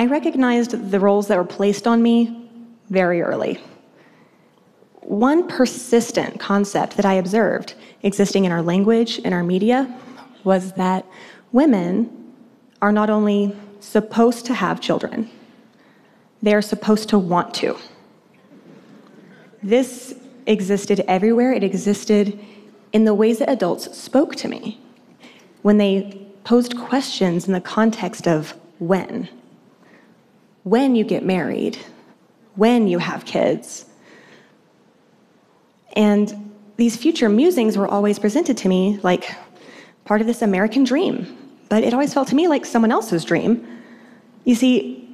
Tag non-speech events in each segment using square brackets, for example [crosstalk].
I recognized the roles that were placed on me very early. One persistent concept that I observed existing in our language, in our media, was that women are not only supposed to have children, they are supposed to want to. This existed everywhere. It existed in the ways that adults spoke to me when they posed questions in the context of when. When you get married, when you have kids. And these future musings were always presented to me like part of this American dream, but it always felt to me like someone else's dream. You see,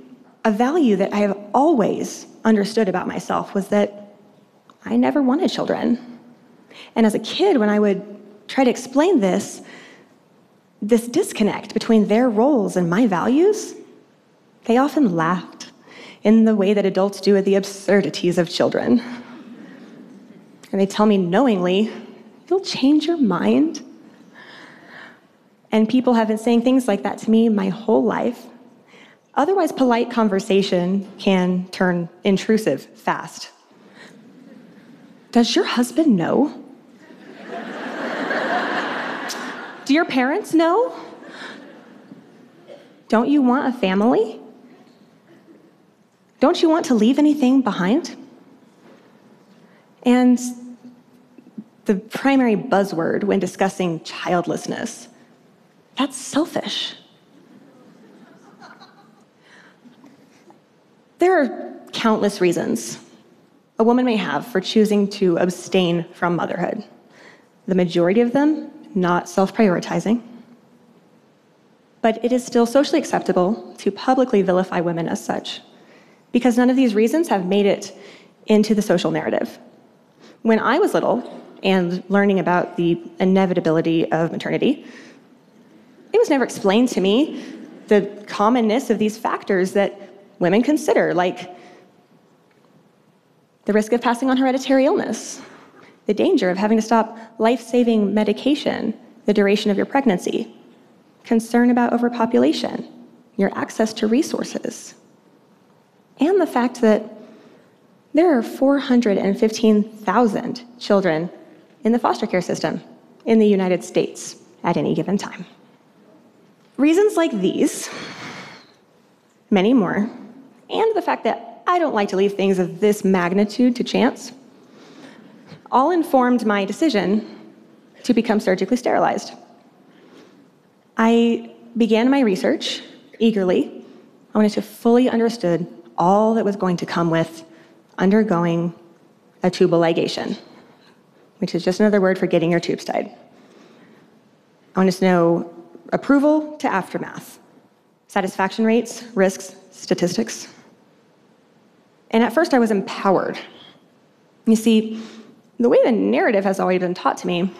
a value that I have always understood about myself was that I never wanted children. And as a kid, when I would try to explain this, this disconnect between their roles and my values, they often laughed in the way that adults do at the absurdities of children. And they tell me knowingly, you'll change your mind. And people have been saying things like that to me my whole life. Otherwise, polite conversation can turn intrusive fast. Does your husband know? Do your parents know? Don't you want a family? Don't you want to leave anything behind? And the primary buzzword when discussing childlessness that's selfish. There are countless reasons a woman may have for choosing to abstain from motherhood. The majority of them not self prioritizing. But it is still socially acceptable to publicly vilify women as such, because none of these reasons have made it into the social narrative. When I was little and learning about the inevitability of maternity, it was never explained to me the commonness of these factors that women consider, like the risk of passing on hereditary illness, the danger of having to stop life saving medication, the duration of your pregnancy, concern about overpopulation, your access to resources, and the fact that there are 415,000 children in the foster care system in the United States at any given time. Reasons like these, many more, and the fact that I don't like to leave things of this magnitude to chance all informed my decision to become surgically sterilized. I began my research eagerly. I wanted to fully understood all that was going to come with undergoing a tubal ligation, which is just another word for getting your tubes tied. I wanted to know approval to aftermath, satisfaction rates, risks, statistics. And at first I was empowered. You see, the way the narrative has always been taught to me,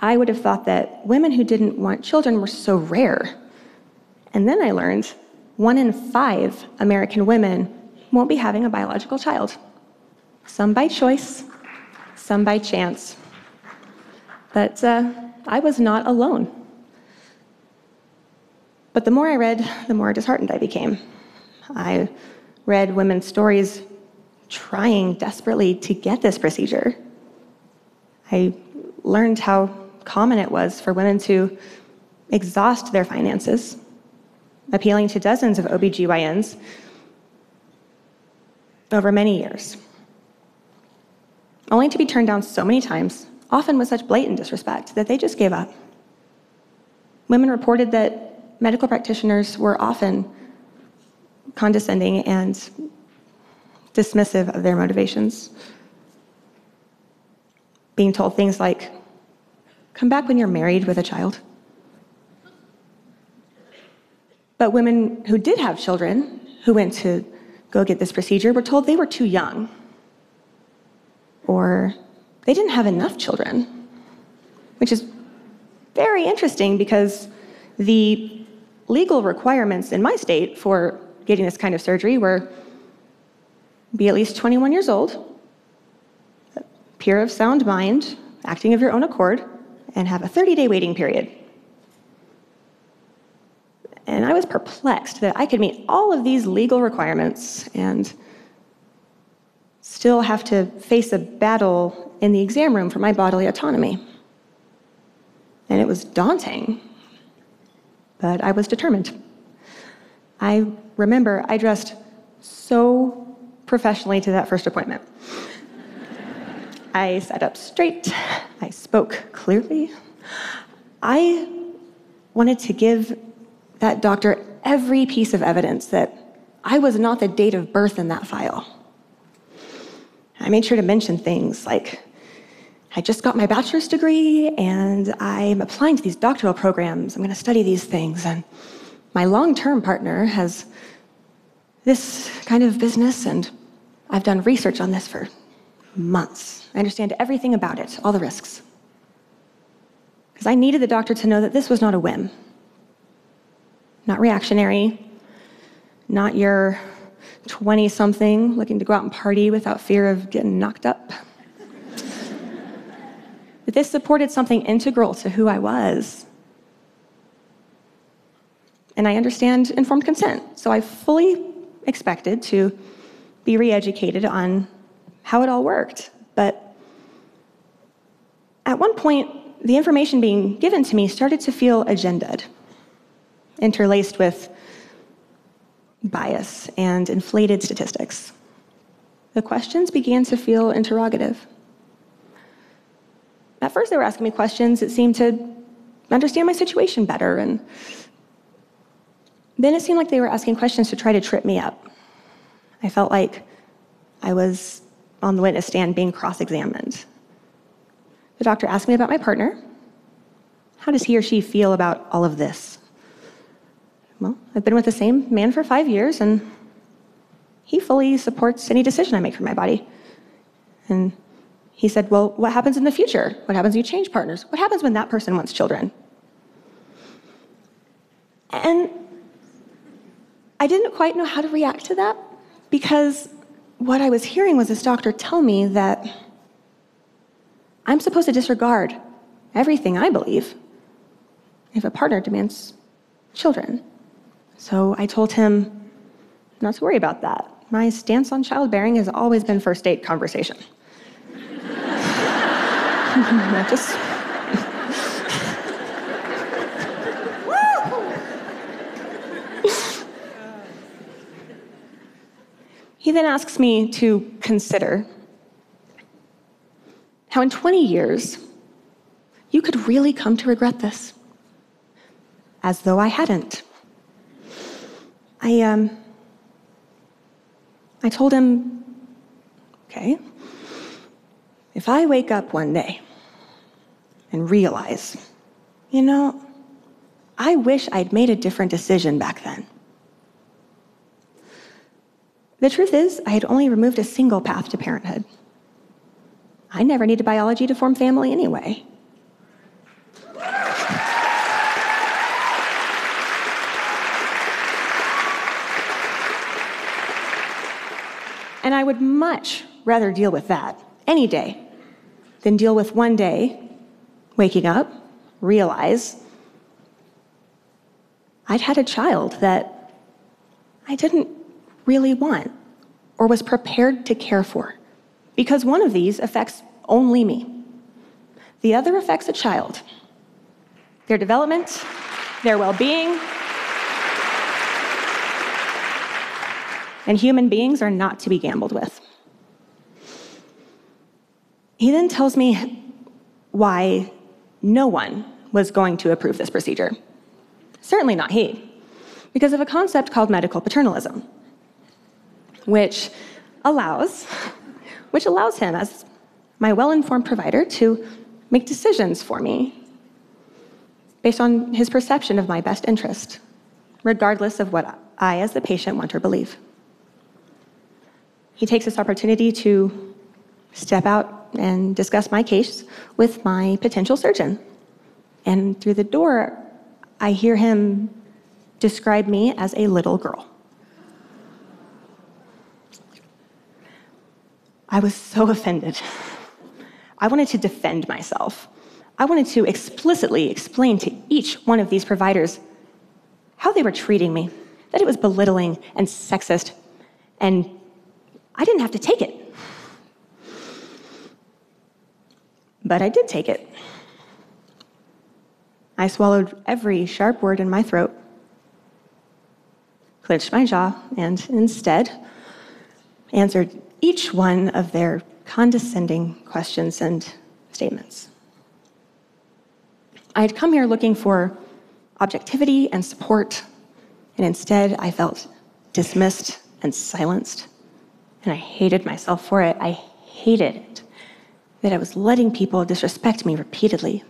I would have thought that women who didn't want children were so rare. And then I learned one in five American women won't be having a biological child. Some by choice, some by chance. But uh, I was not alone. But the more I read, the more disheartened I became. I read women's stories trying desperately to get this procedure I learned how common it was for women to exhaust their finances, appealing to dozens of OBGYNs over many years, only to be turned down so many times, often with such blatant disrespect, that they just gave up. Women reported that medical practitioners were often condescending and dismissive of their motivations being told things like, come back when you're married with a child. But women who did have children, who went to go get this procedure, were told they were too young, or they didn't have enough children, which is very interesting because the legal requirements in my state for getting this kind of surgery were be at least 21 years old, pure of sound mind, acting of your own accord, and have a 30 day waiting period. And I was perplexed that I could meet all of these legal requirements and still have to face a battle in the exam room for my bodily autonomy. And it was daunting, but I was determined. I remember I dressed so professionally to that first appointment. I sat up straight, I spoke clearly. I wanted to give that doctor every piece of evidence that I was not the date of birth in that file. I made sure to mention things like I just got my bachelor's degree and I'm applying to these doctoral programs. I'm going to study these things. And my long term partner has this kind of business, and I've done research on this for months. I understand everything about it, all the risks. Because I needed the doctor to know that this was not a whim, not reactionary, not your 20 something looking to go out and party without fear of getting knocked up. [laughs] but this supported something integral to who I was. And I understand informed consent, so I fully expected to be re educated on how it all worked. But at one point, the information being given to me started to feel agended, interlaced with bias and inflated statistics. The questions began to feel interrogative. At first, they were asking me questions that seemed to understand my situation better, and then it seemed like they were asking questions to try to trip me up. I felt like I was on the witness stand being cross examined. The doctor asked me about my partner. How does he or she feel about all of this? Well, I've been with the same man for five years, and he fully supports any decision I make for my body. And he said, Well, what happens in the future? What happens when you change partners? What happens when that person wants children? And I didn't quite know how to react to that because what I was hearing was this doctor tell me that I'm supposed to disregard everything I believe if a partner demands children. So I told him not to worry about that. My stance on childbearing has always been first date conversation. [laughs] just. [laughs] he then asks me to consider how in 20 years you could really come to regret this, as though I hadn't. I, um, I told him, okay, if I wake up one day and realize, you know, I wish I'd made a different decision back then. The truth is, I had only removed a single path to parenthood. I never needed biology to form family anyway. And I would much rather deal with that any day than deal with one day waking up, realize I'd had a child that I didn't really want or was prepared to care for. Because one of these affects only me, the other affects a child, their development, their well being, and human beings are not to be gambled with. He then tells me why no one was going to approve this procedure. Certainly not he, because of a concept called medical paternalism, which allows, [laughs] which allows him as my well-informed provider to make decisions for me based on his perception of my best interest, regardless of what I, as the patient, want or believe. He takes this opportunity to step out and discuss my case with my potential surgeon. And through the door, I hear him describe me as a little girl. I was so [laughs] offended. I wanted to defend myself. I wanted to explicitly explain to each one of these providers how they were treating me, that it was belittling and sexist, and I didn't have to take it. But I did take it. I swallowed every sharp word in my throat, clenched my jaw, and instead answered each one of their condescending questions and statements. I had come here looking for objectivity and support, and instead I felt dismissed and silenced. And I hated myself for it. I hated it that I was letting people disrespect me repeatedly.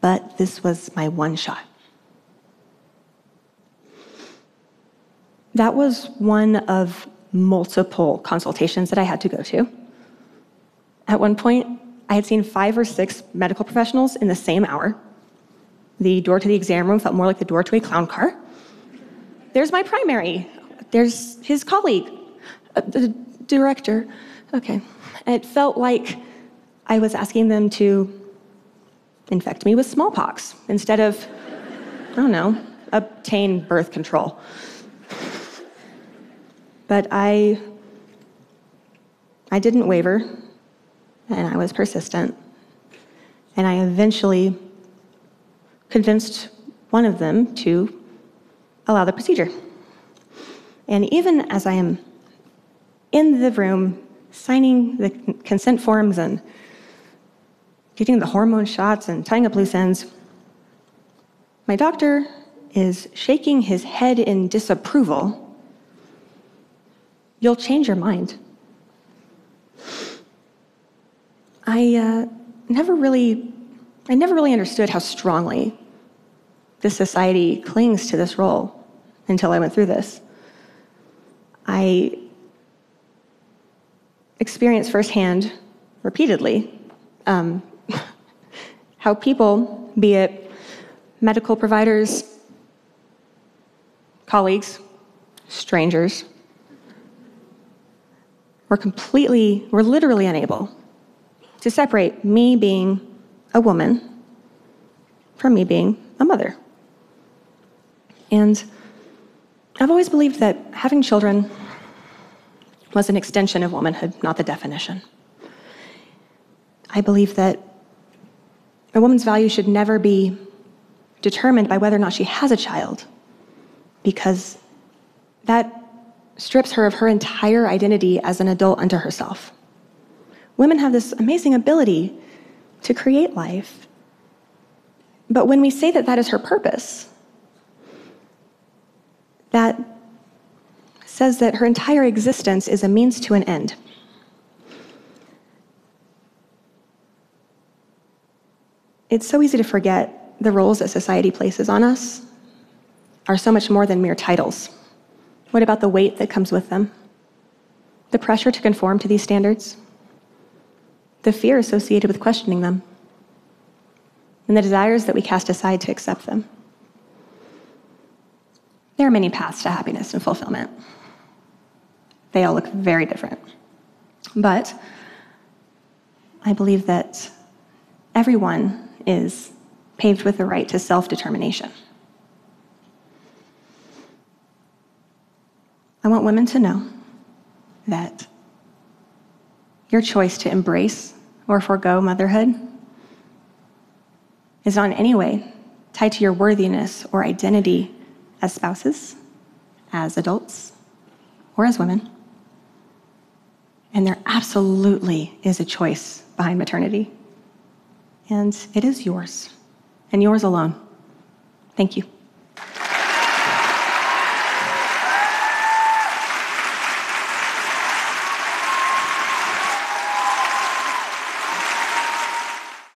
But this was my one shot. That was one of multiple consultations that I had to go to. At one point, I had seen five or six medical professionals in the same hour. The door to the exam room felt more like the door to a clown car. There's my primary. There's his colleague, uh, the director. Okay. It felt like I was asking them to infect me with smallpox instead of, I don't know, obtain birth control. But I, I didn't waver, and I was persistent. And I eventually convinced one of them to allow the procedure. And even as I am in the room signing the consent forms and getting the hormone shots and tying up loose ends, my doctor is shaking his head in disapproval you'll change your mind. I uh, never really, I never really understood how strongly this society clings to this role until I went through this. I experienced firsthand, repeatedly, um, [laughs] how people, be it medical providers, colleagues, strangers, we're completely, we're literally unable to separate me being a woman from me being a mother. And I've always believed that having children was an extension of womanhood, not the definition. I believe that a woman's value should never be determined by whether or not she has a child, because that strips her of her entire identity as an adult unto herself. Women have this amazing ability to create life. But when we say that that is her purpose, that says that her entire existence is a means to an end. It's so easy to forget the roles that society places on us are so much more than mere titles. What about the weight that comes with them? The pressure to conform to these standards? The fear associated with questioning them? And the desires that we cast aside to accept them? There are many paths to happiness and fulfillment. They all look very different. But I believe that everyone is paved with the right to self determination. I want women to know that your choice to embrace or forego motherhood is not in any way tied to your worthiness or identity as spouses, as adults, or as women. And there absolutely is a choice behind maternity. And it is yours, and yours alone. Thank you.